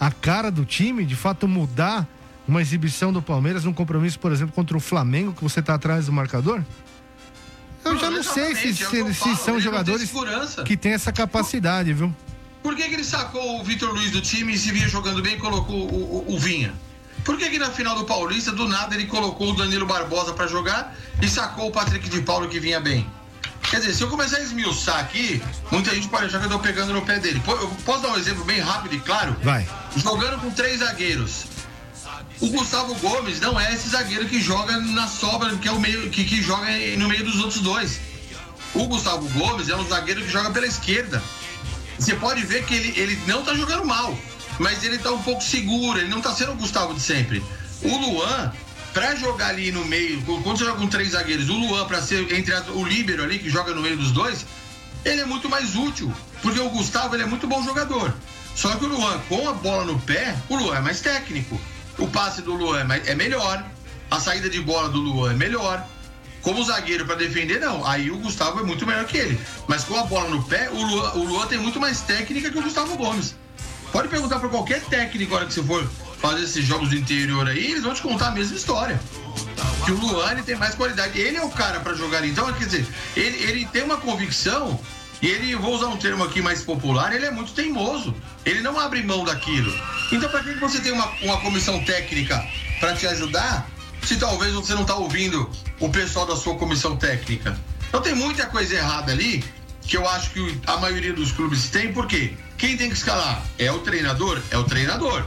a cara do time, de fato mudar uma exibição do Palmeiras num compromisso, por exemplo, contra o Flamengo, que você está atrás do marcador? Eu não, já não sei se, se, se, são jogadores que têm essa capacidade, viu? Por que, que ele sacou o Vitor Luiz do time e se vinha jogando bem e colocou o, o, o Vinha? Por que, que na final do Paulista, do nada, ele colocou o Danilo Barbosa para jogar e sacou o Patrick de Paulo que vinha bem? Quer dizer, se eu começar a esmiuçar aqui, muita gente pode achar que eu tô pegando no pé dele. Eu posso dar um exemplo bem rápido e claro? Vai. Jogando com três zagueiros. O Gustavo Gomes não é esse zagueiro que joga na sobra, que é o meio, que, que joga no meio dos outros dois. O Gustavo Gomes é um zagueiro que joga pela esquerda. Você pode ver que ele, ele não tá jogando mal, mas ele tá um pouco seguro, ele não tá sendo o Gustavo de sempre. O Luan para jogar ali no meio, quando você joga com três zagueiros, o Luan para ser entre o líbero ali que joga no meio dos dois, ele é muito mais útil, porque o Gustavo ele é muito bom jogador. Só que o Luan com a bola no pé, o Luan é mais técnico. O passe do Luan é, é melhor, a saída de bola do Luan é melhor. Como zagueiro para defender, não. Aí o Gustavo é muito melhor que ele. Mas com a bola no pé, o Luan, o Luan tem muito mais técnica que o Gustavo Gomes. Pode perguntar para qualquer técnico agora que você for fazer esses jogos do interior aí, eles vão te contar a mesma história. Que o Luan tem mais qualidade. Ele é o cara para jogar. Então, quer dizer, ele, ele tem uma convicção e ele, vou usar um termo aqui mais popular, ele é muito teimoso. Ele não abre mão daquilo. Então, para que você tem uma, uma comissão técnica para te ajudar, se talvez você não está ouvindo o pessoal da sua comissão técnica? Então, tem muita coisa errada ali que eu acho que a maioria dos clubes tem, porque quem tem que escalar é o treinador? É o treinador.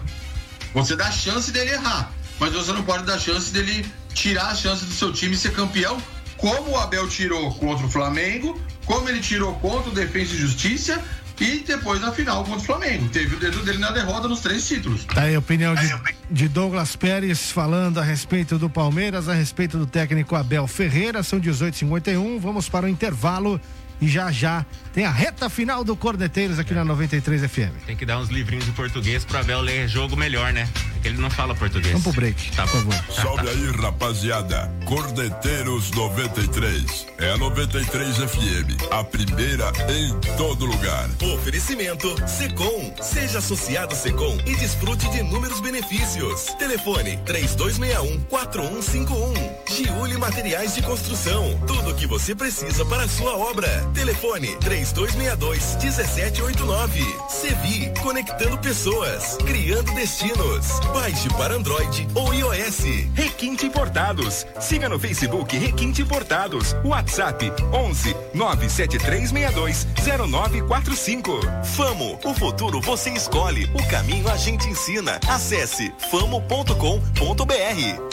Você dá chance dele errar, mas você não pode dar chance dele tirar a chance do seu time ser campeão, como o Abel tirou contra o Flamengo, como ele tirou contra o Defesa e Justiça e depois na final contra o Flamengo. Teve o dedo dele na derrota nos três títulos. Tá aí a opinião de, de, Douglas Pérez falando a respeito do Palmeiras, a respeito do técnico Abel Ferreira. São 18h51. Vamos para o intervalo e já já tem a reta final do Corneteiros aqui é. na 93 FM. Tem que dar uns livrinhos de português pro Abel ler jogo melhor, né? Que ele não fala português. Vamos pro break. Tá, por favor. Salve aí, rapaziada. Corneteiros 93. É a 93 FM. A primeira em todo lugar. Oferecimento Secom. Seja associado Secom e desfrute de inúmeros benefícios. Telefone 3261 4151. Giuli Materiais de Construção. Tudo o que você precisa para a sua obra. Telefone 3 3262 1789. Sevi, conectando pessoas, criando destinos. Baixe para Android ou iOS. Requinte Importados. Siga no Facebook Requinte Importados. WhatsApp 11 973620945. Famo, o futuro você escolhe, o caminho a gente ensina. Acesse famo.com.br.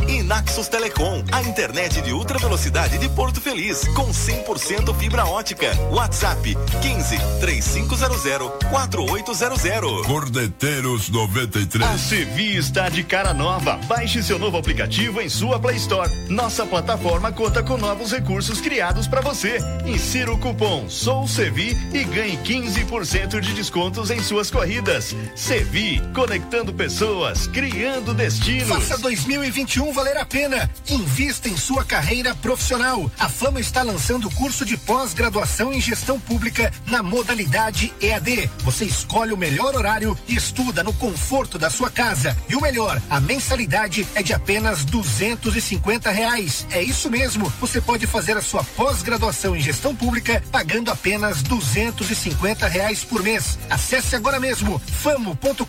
E Naxos Telecom, a internet de ultra velocidade de Porto Feliz, com 100% fibra ótica. WhatsApp 15 3500 4800. Cordeteiros 93. A Sevi está de cara nova. Baixe seu novo aplicativo em sua Play Store. Nossa plataforma conta com novos recursos criados para você. Insira o cupom SOUSEVI e ganhe 15% de descontos em suas corridas. Sevi, conectando pessoas, criando destinos. Faça 2021 valer a pena. Invista em sua carreira profissional. A Fama está lançando o curso de pós-graduação em gestão pública na modalidade EAD. Você escolhe o melhor horário e estuda no conforto da sua casa. E o melhor, a mensalidade é de apenas duzentos e cinquenta reais. É isso mesmo. Você pode fazer a sua pós-graduação em gestão pública pagando apenas duzentos e cinquenta reais por mês. Acesse agora mesmo famo.com.br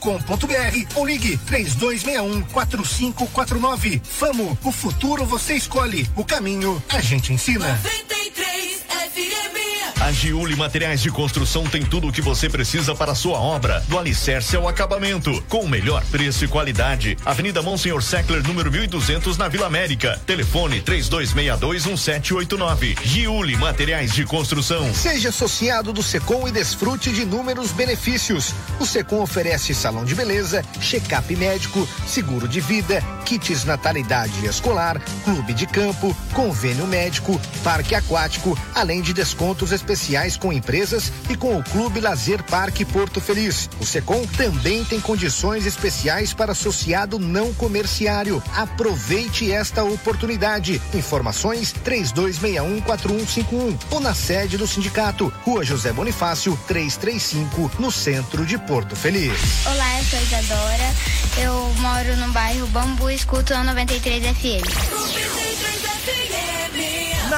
ou ligue três dois meia um quatro cinco quatro nove. Famo, o futuro você escolhe, o caminho a gente ensina. 93 FM. A Giuli Materiais de Construção tem tudo o que você precisa para a sua obra, do alicerce ao acabamento, com o melhor preço e qualidade. Avenida Monsenhor Seckler, número 1200, na Vila América. Telefone 32621789. Giuli Materiais de Construção. Seja associado do Secom e desfrute de inúmeros benefícios. O Secom oferece salão de beleza, check-up médico, seguro de vida, kits natalidade escolar, clube de campo, convênio médico, parque aquático, além de descontos especiais com empresas e com o Clube Lazer Parque Porto Feliz. O Secom também tem condições especiais para associado não comerciário. Aproveite esta oportunidade. Informações 32614151 ou na sede do sindicato, Rua José Bonifácio, 335, no centro de Porto Feliz. Olá, eu sou Isadora. Eu moro no bairro Bambu escuto a 93 FM.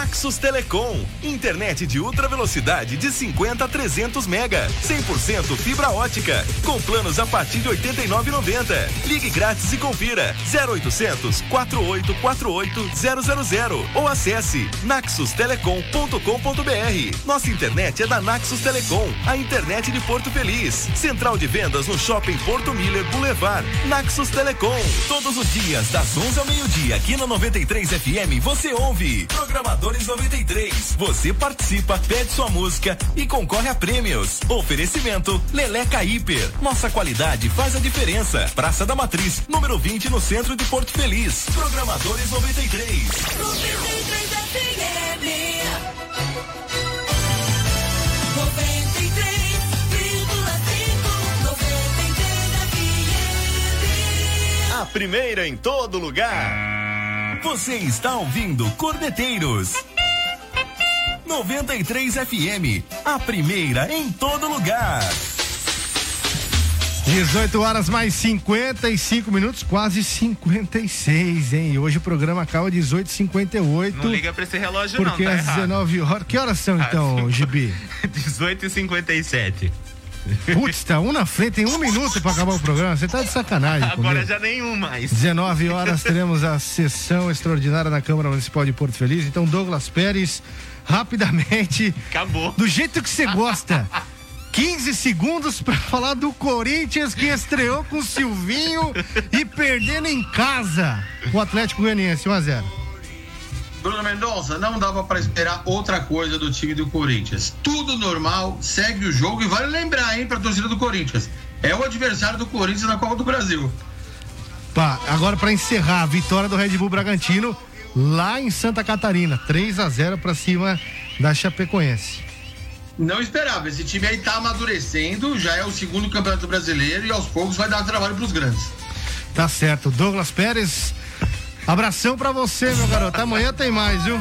Naxos Telecom, internet de ultra velocidade de 50 a 300 mega, 100% fibra ótica, com planos a partir de 89,90. Ligue grátis e confira 0800 4848 000 ou acesse naxustelecom.com.br. Nossa internet é da Naxos Telecom, a internet de Porto Feliz. Central de vendas no Shopping Porto Miller Boulevard. Naxos Telecom. Todos os dias das 11 ao meio-dia aqui no 93 FM você ouve Programadores 93. Você participa, pede sua música e concorre a prêmios. Oferecimento Leleca Hiper. Nossa qualidade faz a diferença. Praça da Matriz, número 20 no centro de Porto Feliz. Programadores 93. 93 FM. 93,5 A primeira em todo lugar. Você está ouvindo Corneteiros. 93 FM, a primeira em todo lugar. 18 horas mais 55 minutos, quase 56, hein? E hoje o programa acaba 18h58. Não liga pra esse relógio Porque não, tá às errado. 19 horas. Que horas são então, Gibi? <laughs> 18 e 57 Putz, tá um na frente, tem um minuto pra acabar o programa. Você tá de sacanagem. Agora comigo. já nenhum mais. 19 horas <laughs> teremos a sessão extraordinária na Câmara Municipal de Porto Feliz. Então, Douglas Pérez, rapidamente. Acabou. Do jeito que você gosta. 15 segundos pra falar do Corinthians que estreou com o Silvinho e perdendo em casa o Atlético Goianiense 1 a 0. Bruno Mendonça, não dava para esperar outra coisa do time do Corinthians. Tudo normal, segue o jogo e vale lembrar, hein, pra torcida do Corinthians. É o adversário do Corinthians na Copa do Brasil. Pá, agora pra encerrar, a vitória do Red Bull Bragantino lá em Santa Catarina, 3 a 0 pra cima da Chapecoense. Não esperava, esse time aí tá amadurecendo, já é o segundo campeonato brasileiro e aos poucos vai dar trabalho pros grandes. Tá certo. Douglas Pérez, abração pra você, meu garoto. Amanhã tem mais, viu?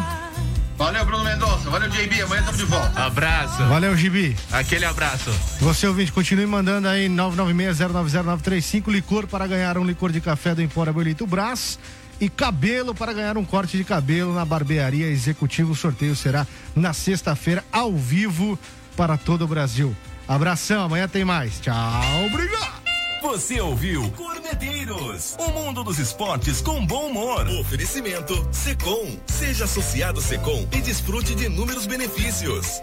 Valeu, Bruno Mendonça. Valeu, JB. Amanhã estamos de volta. Abraço. Valeu, Gibi. Aquele abraço. Você ouvinte, continue mandando aí 996090935 licor para ganhar um licor de café do Empório Abuelito Brás e cabelo para ganhar um corte de cabelo na barbearia executivo. O sorteio será na sexta-feira ao vivo para todo o Brasil. Abração, amanhã tem mais. Tchau, obrigado. Você ouviu Corneteiros. O mundo dos esportes com bom humor. Oferecimento Secom. Seja associado Secom e desfrute de inúmeros benefícios.